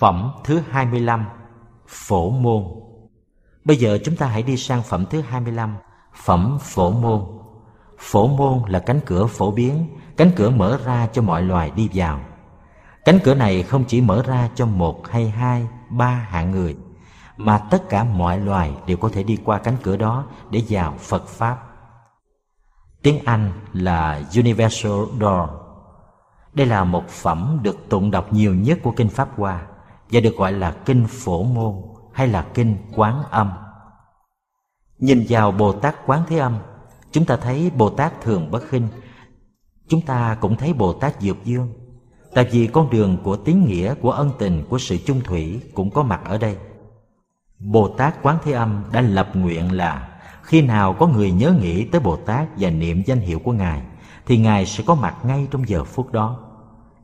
Phẩm thứ 25 Phổ môn. Bây giờ chúng ta hãy đi sang phẩm thứ 25 Phẩm phổ môn. Phổ môn là cánh cửa phổ biến Cánh cửa mở ra cho mọi loài đi vào. Cánh cửa này không chỉ mở ra cho một hay hai, ba hạng người Mà tất cả mọi loài đều có thể đi qua cánh cửa đó để vào Phật Pháp. Tiếng Anh là Universal Door. Đây là một phẩm được tụng đọc nhiều nhất của Kinh Pháp Hoa. Và được gọi là Kinh Phổ Môn hay là Kinh Quán Âm. Nhìn vào Bồ Tát Quán Thế Âm Chúng ta thấy Bồ Tát thường bất khinh. Chúng ta cũng thấy Bồ Tát Dược Dương. Tại vì con đường của tín nghĩa, của ân tình, của sự chung thủy cũng có mặt ở đây. Bồ Tát Quán Thế Âm đã lập nguyện là Khi nào có người nhớ nghĩ tới Bồ Tát và niệm danh hiệu của Ngài Thì Ngài sẽ có mặt ngay trong giờ phút đó.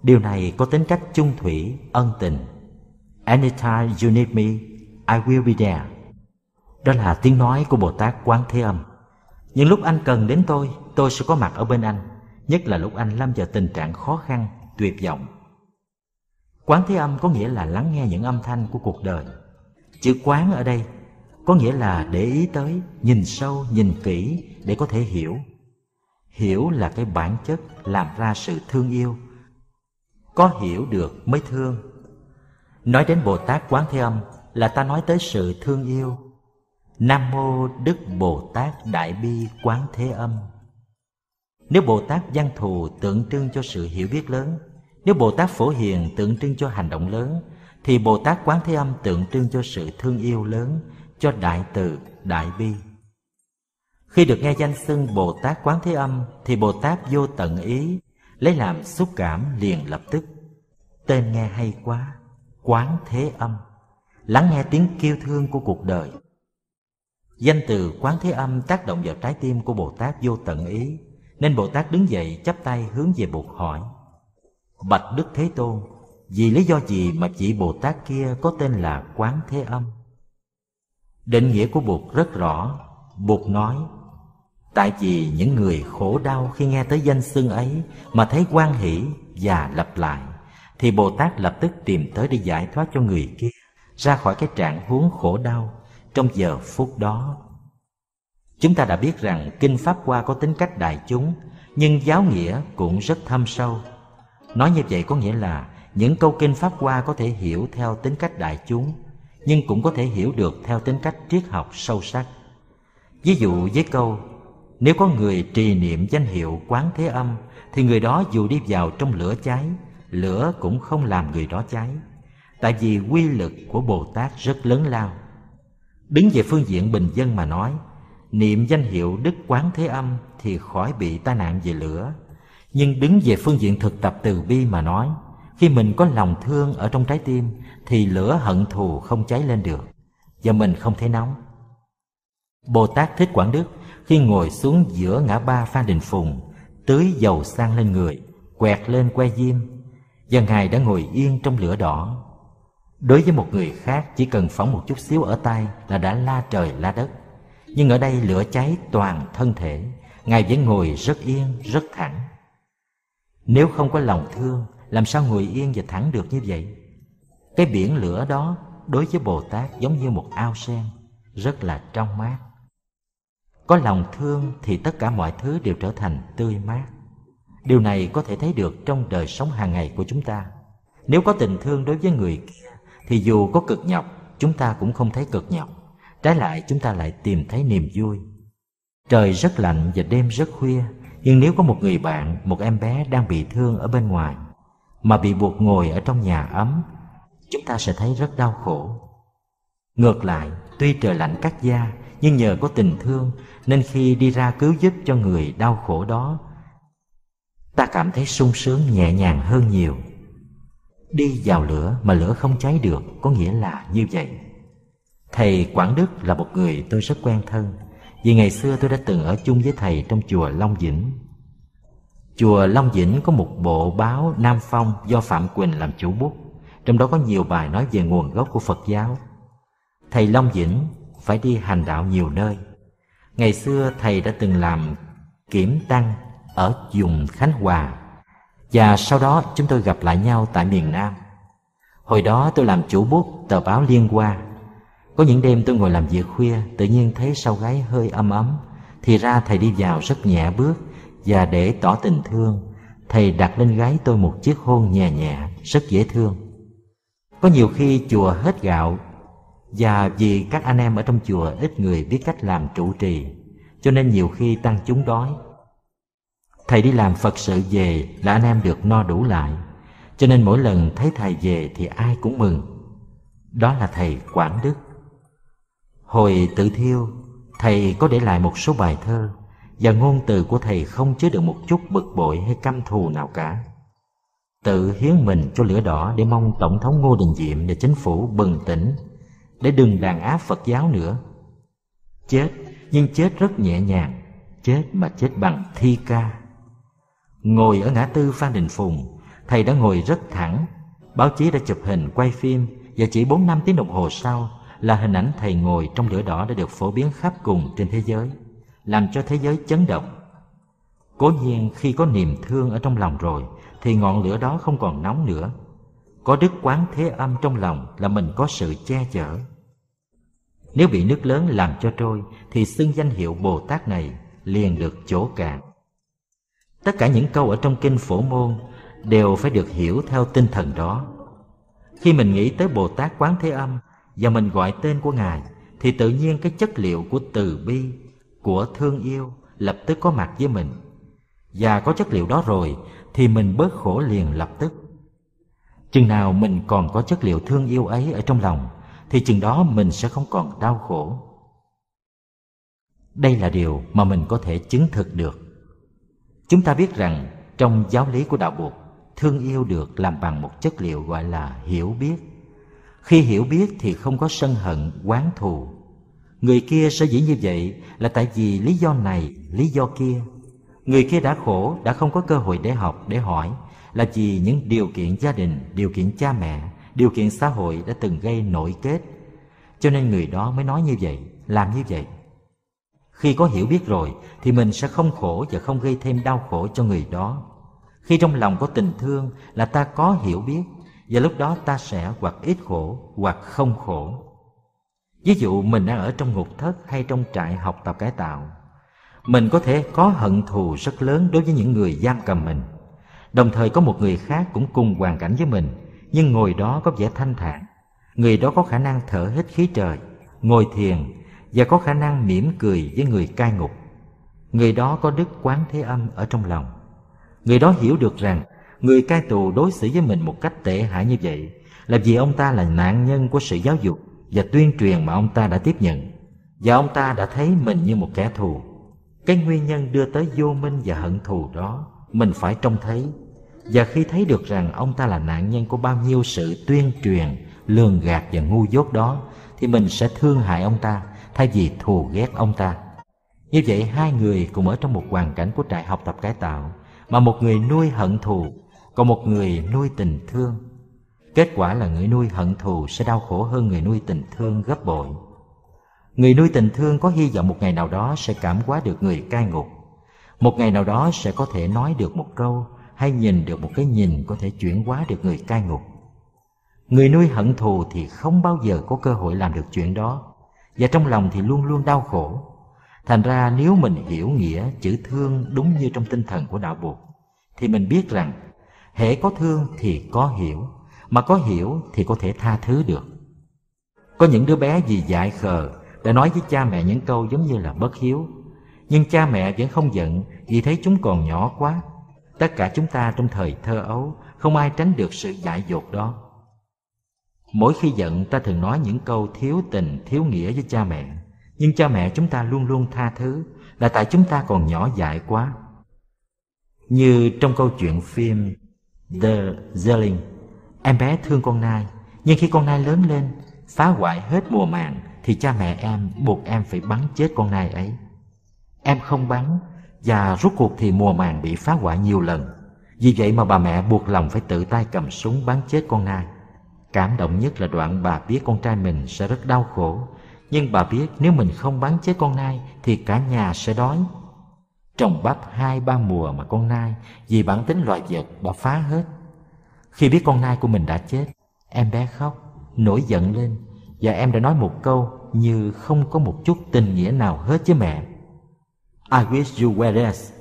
Điều này có tính cách chung thủy, ân tình. Anytime you need me, I will be there Đó là tiếng nói của Bồ Tát Quán Thế Âm Những lúc anh cần đến tôi, tôi sẽ có mặt ở bên anh Nhất là lúc anh lâm vào tình trạng khó khăn, tuyệt vọng Quán Thế Âm có nghĩa là lắng nghe những âm thanh của cuộc đời Chữ quán ở đây có nghĩa là để ý tới, nhìn sâu, nhìn kỹ để có thể hiểu. Hiểu là cái bản chất làm ra sự thương yêu. Có hiểu được mới thương. Nói đến Bồ Tát Quán Thế Âm là ta nói tới sự thương yêu. Nam Mô Đức Bồ Tát Đại Bi Quán Thế Âm. Nếu Bồ Tát Văn Thù tượng trưng cho sự hiểu biết lớn Nếu Bồ Tát Phổ Hiền tượng trưng cho hành động lớn Thì Bồ Tát Quán Thế Âm tượng trưng cho sự thương yêu lớn Cho đại từ, đại bi. Khi được nghe danh xưng Bồ Tát Quán Thế Âm Thì Bồ Tát vô tận ý Lấy làm xúc cảm liền lập tức. Tên nghe hay quá. Quán Thế Âm, Lắng nghe tiếng kêu thương của cuộc đời. Danh từ Quán Thế Âm tác động vào trái tim của Bồ Tát vô tận ý, Nên Bồ Tát đứng dậy chắp tay hướng về Bụt hỏi. Bạch Đức Thế Tôn, Vì lý do gì mà vị Bồ Tát kia có tên là Quán Thế Âm? Định nghĩa của Bụt rất rõ. Bụt nói, Tại vì những người khổ đau khi nghe tới danh xưng ấy Mà thấy quan hỷ và lặp lại. Thì Bồ Tát lập tức tìm tới để giải thoát cho người kia, Ra khỏi cái trạng huống khổ đau trong giờ phút đó. Chúng ta đã biết rằng kinh pháp hoa có tính cách đại chúng, nhưng giáo nghĩa cũng rất thâm sâu. Nói như vậy có nghĩa là những câu kinh pháp hoa có thể hiểu theo tính cách đại chúng, nhưng cũng có thể hiểu được theo tính cách triết học sâu sắc. Ví dụ với câu, nếu có người trì niệm danh hiệu quán thế âm, thì người đó dù đi vào trong lửa cháy lửa cũng không làm người đó cháy. Tại vì quy lực của bồ tát rất lớn lao. Đứng về phương diện bình dân mà nói, Niệm danh hiệu Đức Quán Thế Âm Thì khỏi bị tai nạn về lửa. Nhưng đứng về phương diện thực tập từ bi mà nói, Khi mình có lòng thương ở trong trái tim Thì lửa hận thù không cháy lên được. Và mình không thấy nóng. Bồ Tát Thích Quảng Đức Khi ngồi xuống giữa ngã ba Phan Đình Phùng, Tưới dầu sang lên người, Quẹt lên que diêm và Ngài đã ngồi yên trong lửa đỏ. Đối với một người khác chỉ cần phóng một chút xíu ở tay là đã la trời la đất. Nhưng ở đây lửa cháy toàn thân thể. Ngài vẫn ngồi rất yên, rất thẳng. Nếu không có lòng thương Làm sao ngồi yên và thẳng được như vậy? Cái biển lửa đó đối với Bồ Tát giống như một ao sen Rất là trong mát. Có lòng thương thì tất cả mọi thứ đều trở thành tươi mát. Điều này có thể thấy được trong đời sống hàng ngày của chúng ta. Nếu có tình thương đối với người kia, thì dù có cực nhọc, chúng ta cũng không thấy cực nhọc. Trái lại, chúng ta lại tìm thấy niềm vui. Trời rất lạnh và đêm rất khuya, nhưng nếu có một người bạn, một em bé đang bị thương ở bên ngoài, mà bị buộc ngồi ở trong nhà ấm, chúng ta sẽ thấy rất đau khổ. Ngược lại, tuy trời lạnh cắt da, nhưng nhờ có tình thương, nên khi đi ra cứu giúp cho người đau khổ đó ta cảm thấy sung sướng nhẹ nhàng hơn nhiều. Đi vào lửa mà lửa không cháy được có nghĩa là như vậy. Thầy quảng đức là một người tôi rất quen thân, vì ngày xưa tôi đã từng ở chung với thầy trong chùa long vĩnh. Chùa long vĩnh có một bộ báo nam phong do phạm quỳnh làm chủ bút, trong đó có nhiều bài nói về nguồn gốc của phật giáo. Thầy long vĩnh phải đi hành đạo nhiều nơi. Ngày xưa thầy đã từng làm kiểm tăng ở vùng khánh hòa và sau đó chúng tôi gặp lại nhau tại miền Nam. Hồi đó tôi làm chủ bút tờ báo Liên Hoa. Có những đêm tôi ngồi làm việc khuya, tự nhiên thấy sau gáy hơi âm ấm. Thì ra thầy đi vào rất nhẹ bước và để tỏ tình thương, thầy đặt lên gái tôi một chiếc hôn nhẹ nhẹ, rất dễ thương. Có nhiều khi chùa hết gạo và vì các anh em ở trong chùa ít người biết cách làm trụ trì, cho nên nhiều khi tăng chúng đói. Thầy đi làm Phật sự về là anh em được no đủ lại, cho nên mỗi lần thấy thầy về thì ai cũng mừng. Đó là thầy Quảng Đức. Hồi tự thiêu, thầy có để lại một số bài thơ và ngôn từ của thầy không chứa được một chút bực bội hay căm thù nào cả. Tự hiến mình cho lửa đỏ để mong Tổng thống Ngô Đình Diệm và chính phủ bừng tỉnh để đừng đàn áp Phật giáo nữa. Chết, nhưng chết rất nhẹ nhàng, chết mà chết bằng thi ca. Ngồi ở ngã tư Phan Đình Phùng, thầy đã ngồi rất thẳng, báo chí đã chụp hình quay phim và chỉ 4 năm tiếng đồng hồ sau là hình ảnh thầy ngồi trong lửa đỏ đã được phổ biến khắp cùng trên thế giới, làm cho thế giới chấn động. Cố nhiên khi có niềm thương ở trong lòng rồi thì ngọn lửa đó không còn nóng nữa. Có đức quán thế âm trong lòng là mình có sự che chở. Nếu bị nước lớn làm cho trôi thì xưng danh hiệu bồ tát này liền được chỗ cạn tất cả những câu ở trong kinh phổ môn đều phải được hiểu theo tinh thần đó. Khi mình nghĩ tới bồ tát quán thế âm và mình gọi tên của ngài, thì tự nhiên cái chất liệu của từ bi, của thương yêu lập tức có mặt với mình. Và có chất liệu đó rồi thì mình bớt khổ liền lập tức. Chừng nào mình còn có chất liệu thương yêu ấy ở trong lòng, thì chừng đó mình sẽ không còn đau khổ. Đây là điều mà mình có thể chứng thực được chúng ta biết rằng trong giáo lý của đạo buộc thương yêu được làm bằng một chất liệu gọi là hiểu biết. Khi hiểu biết thì không có sân hận oán thù. Người kia sở dĩ như vậy là tại vì lý do này, lý do kia. Người kia đã khổ, đã không có cơ hội để học, để hỏi, là vì những điều kiện gia đình, điều kiện cha mẹ, điều kiện xã hội đã từng gây nội kết. Cho nên người đó mới nói như vậy, làm như vậy khi có hiểu biết rồi, thì mình sẽ không khổ và không gây thêm đau khổ cho người đó. Khi trong lòng có tình thương là ta có hiểu biết, và lúc đó ta sẽ hoặc ít khổ, hoặc không khổ. Ví dụ mình đang ở trong ngục thất hay trong trại học tập cải tạo, mình có thể có hận thù rất lớn đối với những người giam cầm mình. Đồng thời có một người khác cũng cùng hoàn cảnh với mình, nhưng ngồi đó có vẻ thanh thản. Người đó có khả năng thở hết khí trời, ngồi thiền và có khả năng mỉm cười với người cai ngục. Người đó có đức quán thế âm ở trong lòng. Người đó hiểu được rằng người cai tù đối xử với mình một cách tệ hại như vậy là vì ông ta là nạn nhân của sự giáo dục và tuyên truyền mà ông ta đã tiếp nhận. Và ông ta đã thấy mình như một kẻ thù. Cái nguyên nhân đưa tới vô minh và hận thù đó, mình phải trông thấy. Và khi thấy được rằng ông ta là nạn nhân của bao nhiêu sự tuyên truyền, lường gạt và ngu dốt đó, thì mình sẽ thương hại ông ta thay vì thù ghét ông ta. Như vậy, hai người cùng ở trong một hoàn cảnh của trại học tập cải tạo, mà một người nuôi hận thù, còn một người nuôi tình thương. Kết quả là người nuôi hận thù sẽ đau khổ hơn người nuôi tình thương gấp bội. Người nuôi tình thương có hy vọng một ngày nào đó sẽ cảm hóa được người cai ngục. Một ngày nào đó sẽ có thể nói được một câu hay nhìn được một cái nhìn có thể chuyển hóa được người cai ngục. Người nuôi hận thù thì không bao giờ có cơ hội làm được chuyện đó và trong lòng thì luôn luôn đau khổ. Thành ra nếu mình hiểu nghĩa chữ thương đúng như trong tinh thần của đạo buộc thì mình biết rằng hễ có thương thì có hiểu, mà có hiểu thì có thể tha thứ được. Có những đứa bé vì dại khờ đã nói với cha mẹ những câu giống như là bất hiếu nhưng cha mẹ vẫn không giận vì thấy chúng còn nhỏ quá. Tất cả chúng ta trong thời thơ ấu, không ai tránh được sự dại dột đó mỗi khi giận, ta thường nói những câu thiếu tình, thiếu nghĩa với cha mẹ. Nhưng cha mẹ chúng ta luôn luôn tha thứ, là tại chúng ta còn nhỏ dại quá. Như trong câu chuyện phim The Zerling, em bé thương con nai. Nhưng khi con nai lớn lên, phá hoại hết mùa màng, thì cha mẹ em buộc em phải bắn chết con nai ấy. Em không bắn, và rốt cuộc thì mùa màng bị phá hoại nhiều lần. Vì vậy mà bà mẹ buộc lòng phải tự tay cầm súng bắn chết con nai cảm động nhất là đoạn bà biết con trai mình sẽ rất đau khổ nhưng bà biết nếu mình không bắn chết con nai thì cả nhà sẽ đói trồng bắp hai ba mùa mà con nai vì bản tính loài vật bà phá hết khi biết con nai của mình đã chết Em bé khóc, nổi giận lên và em đã nói một câu như không có một chút tình nghĩa nào hết với mẹ. I wish you were less.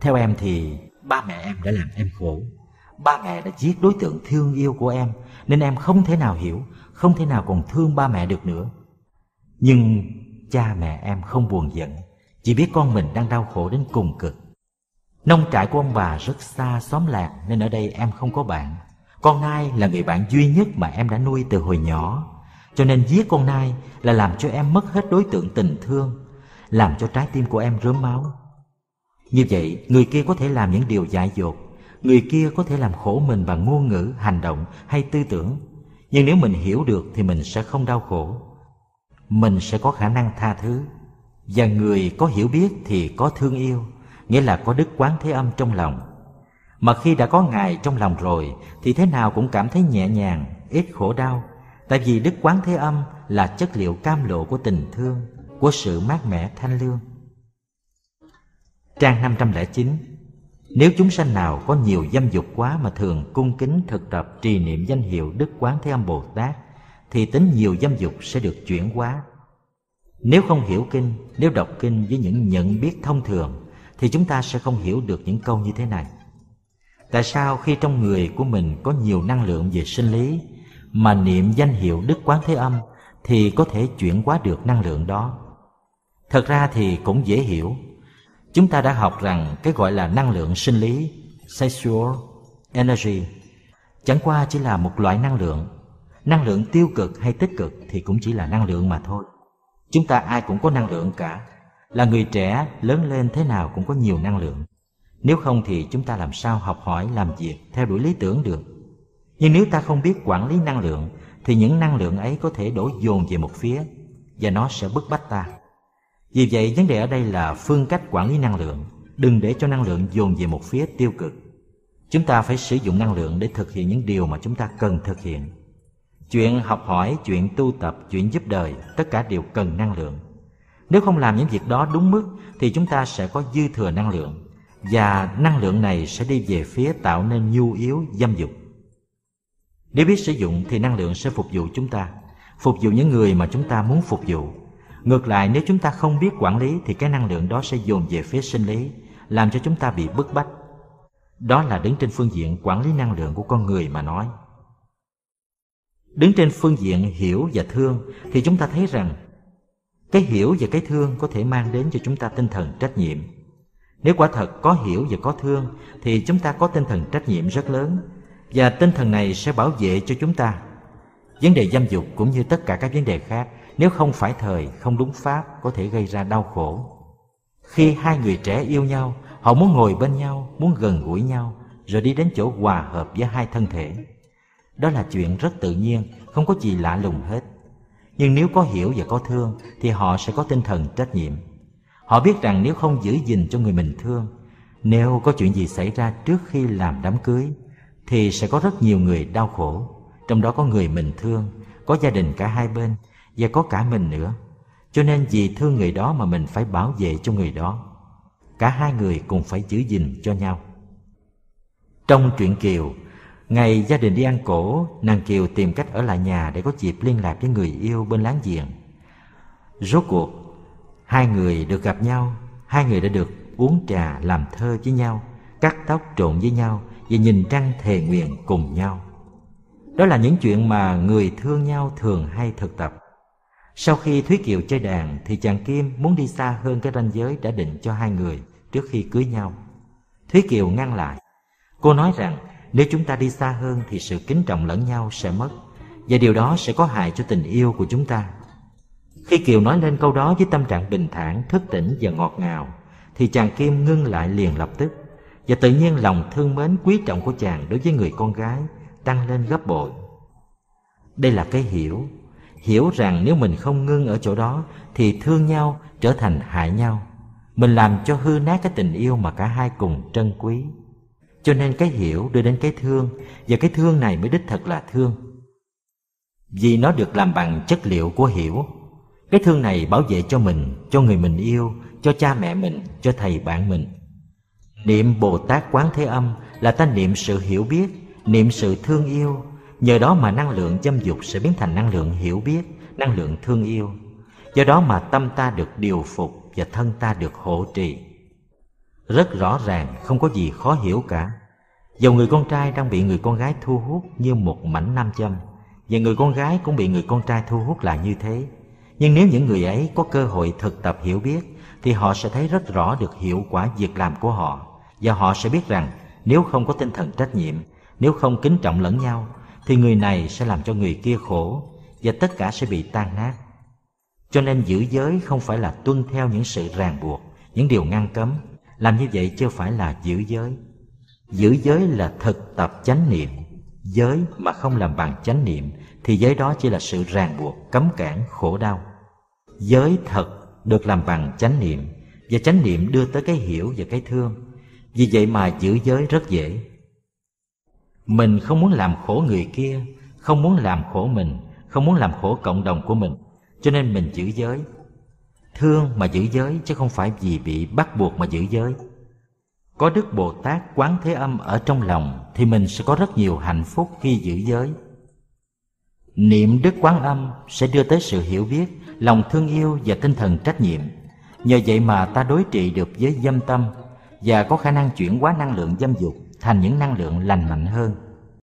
Theo em thì ba mẹ em đã làm em khổ. Ba mẹ đã giết đối tượng thương yêu của em nên em không thể nào hiểu, không thể nào còn thương ba mẹ được nữa. Nhưng cha mẹ em không buồn giận, chỉ biết con mình đang đau khổ đến cùng cực. Nông trại của ông bà rất xa xóm làng nên ở đây em không có bạn. Con Nai là người bạn duy nhất mà em đã nuôi từ hồi nhỏ. Cho nên giết con Nai là làm cho em mất hết đối tượng tình thương, làm cho trái tim của em rớm máu. Như vậy, người kia có thể làm những điều dại dột, người kia có thể làm khổ mình bằng ngôn ngữ, hành động hay tư tưởng. Nhưng nếu mình hiểu được thì mình sẽ không đau khổ. Mình sẽ có khả năng tha thứ. Và người có hiểu biết thì có thương yêu, nghĩa là có đức quán thế âm trong lòng. Mà khi đã có Ngài trong lòng rồi thì thế nào cũng cảm thấy nhẹ nhàng, ít khổ đau. Tại vì đức quán thế âm là chất liệu cam lộ của tình thương, của sự mát mẻ thanh lương. Trang 509 nếu chúng sanh nào có nhiều dâm dục quá mà thường cung kính thực tập trì niệm danh hiệu Đức Quán Thế Âm Bồ Tát thì tính nhiều dâm dục sẽ được chuyển hóa. Nếu không hiểu kinh, nếu đọc kinh với những nhận biết thông thường thì chúng ta sẽ không hiểu được những câu như thế này. Tại sao khi trong người của mình có nhiều năng lượng về sinh lý mà niệm danh hiệu Đức Quán Thế Âm thì có thể chuyển hóa được năng lượng đó? Thật ra thì cũng dễ hiểu. Chúng ta đã học rằng cái gọi là năng lượng sinh lý, sexual energy, chẳng qua chỉ là một loại năng lượng. Năng lượng tiêu cực hay tích cực thì cũng chỉ là năng lượng mà thôi. Chúng ta ai cũng có năng lượng cả. Là người trẻ, lớn lên thế nào cũng có nhiều năng lượng. Nếu không thì chúng ta làm sao học hỏi làm việc theo đuổi lý tưởng được. Nhưng nếu ta không biết quản lý năng lượng thì những năng lượng ấy có thể đổ dồn về một phía và nó sẽ bức bách ta. Vì vậy vấn đề ở đây là phương cách quản lý năng lượng, đừng để cho năng lượng dồn về một phía tiêu cực. Chúng ta phải sử dụng năng lượng để thực hiện những điều mà chúng ta cần thực hiện. Chuyện học hỏi, chuyện tu tập, chuyện giúp đời, tất cả đều cần năng lượng. Nếu không làm những việc đó đúng mức thì chúng ta sẽ có dư thừa năng lượng và năng lượng này sẽ đi về phía tạo nên nhu yếu dâm dục. Nếu biết sử dụng thì năng lượng sẽ phục vụ chúng ta, phục vụ những người mà chúng ta muốn phục vụ. Ngược lại nếu chúng ta không biết quản lý thì cái năng lượng đó sẽ dồn về phía sinh lý, làm cho chúng ta bị bức bách. Đó là đứng trên phương diện quản lý năng lượng của con người mà nói. Đứng trên phương diện hiểu và thương thì chúng ta thấy rằng cái hiểu và cái thương có thể mang đến cho chúng ta tinh thần trách nhiệm nếu quả thật có hiểu và có thương thì chúng ta có tinh thần trách nhiệm rất lớn và tinh thần này sẽ bảo vệ cho chúng ta. Vấn đề dâm dục cũng như tất cả các vấn đề khác nếu không phải thời, không đúng pháp có thể gây ra đau khổ. Khi hai người trẻ yêu nhau, họ muốn ngồi bên nhau, muốn gần gũi nhau rồi đi đến chỗ hòa hợp với hai thân thể. Đó là chuyện rất tự nhiên, không có gì lạ lùng hết. Nhưng nếu có hiểu và có thương thì họ sẽ có tinh thần trách nhiệm. Họ biết rằng nếu không giữ gìn cho người mình thương, nếu có chuyện gì xảy ra trước khi làm đám cưới, thì sẽ có rất nhiều người đau khổ. Trong đó có người mình thương, có gia đình cả hai bên và có cả mình nữa. Cho nên vì thương người đó mà mình phải bảo vệ cho người đó. Cả hai người cùng phải giữ gìn cho nhau. Trong truyện Kiều, ngày gia đình đi ăn cổ, nàng Kiều tìm cách ở lại nhà để có dịp liên lạc với người yêu bên láng giềng. Rốt cuộc, Hai người được gặp nhau, hai người đã được uống trà làm thơ với nhau, cắt tóc trộn với nhau và nhìn trăng thề nguyện cùng nhau. Đó là những chuyện mà người thương nhau thường hay thực tập. Sau khi Thúy Kiều chơi đàn thì chàng Kim muốn đi xa hơn cái ranh giới đã định cho hai người trước khi cưới nhau. Thúy Kiều ngăn lại. Cô nói rằng nếu chúng ta đi xa hơn thì sự kính trọng lẫn nhau sẽ mất và điều đó sẽ có hại cho tình yêu của chúng ta. Khi Kiều nói lên câu đó với tâm trạng bình thản, thức tỉnh và ngọt ngào, thì chàng Kim ngưng lại liền lập tức, và tự nhiên lòng thương mến quý trọng của chàng đối với người con gái tăng lên gấp bội. Đây là cái hiểu, hiểu rằng nếu mình không ngưng ở chỗ đó thì thương nhau trở thành hại nhau. Mình làm cho hư nát cái tình yêu mà cả hai cùng trân quý. Cho nên cái hiểu đưa đến cái thương, và cái thương này mới đích thật là thương. Vì nó được làm bằng chất liệu của hiểu cái thương này bảo vệ cho mình, cho người mình yêu, cho cha mẹ mình, cho thầy bạn mình. Niệm Bồ Tát Quán Thế Âm là ta niệm sự hiểu biết, niệm sự thương yêu nhờ đó mà năng lượng dâm dục sẽ biến thành năng lượng hiểu biết, năng lượng thương yêu. Do đó mà tâm ta được điều phục và thân ta được hộ trì. Rất rõ ràng, không có gì khó hiểu cả. Dầu người con trai đang bị người con gái thu hút như một mảnh nam châm, và người con gái cũng bị người con trai thu hút là như thế. Nhưng nếu những người ấy có cơ hội thực tập hiểu biết, thì họ sẽ thấy rất rõ được hiệu quả việc làm của họ. Và họ sẽ biết rằng, nếu không có tinh thần trách nhiệm, nếu không kính trọng lẫn nhau thì người này sẽ làm cho người kia khổ và tất cả sẽ bị tan nát. Cho nên giữ giới không phải là tuân theo những sự ràng buộc, những điều ngăn cấm. Làm như vậy chưa phải là giữ giới. Giữ giới là thực tập chánh niệm. Giới mà không làm bằng chánh niệm thì giới đó chỉ là sự ràng buộc, cấm cản, khổ đau. Giới thật được làm bằng chánh niệm và chánh niệm đưa tới cái hiểu và cái thương. Vì vậy mà giữ giới rất dễ mình không muốn làm khổ người kia, không muốn làm khổ mình, không muốn làm khổ cộng đồng của mình. Cho nên mình giữ giới. Thương mà giữ giới chứ không phải vì bị bắt buộc mà giữ giới. Có đức bồ tát quán thế âm ở trong lòng thì mình sẽ có rất nhiều hạnh phúc khi giữ giới. Niệm đức quán âm sẽ đưa tới sự hiểu biết, lòng thương yêu và tinh thần trách nhiệm. Nhờ vậy mà ta đối trị được với dâm tâm và có khả năng chuyển hóa năng lượng dâm dục thành những năng lượng lành mạnh hơn.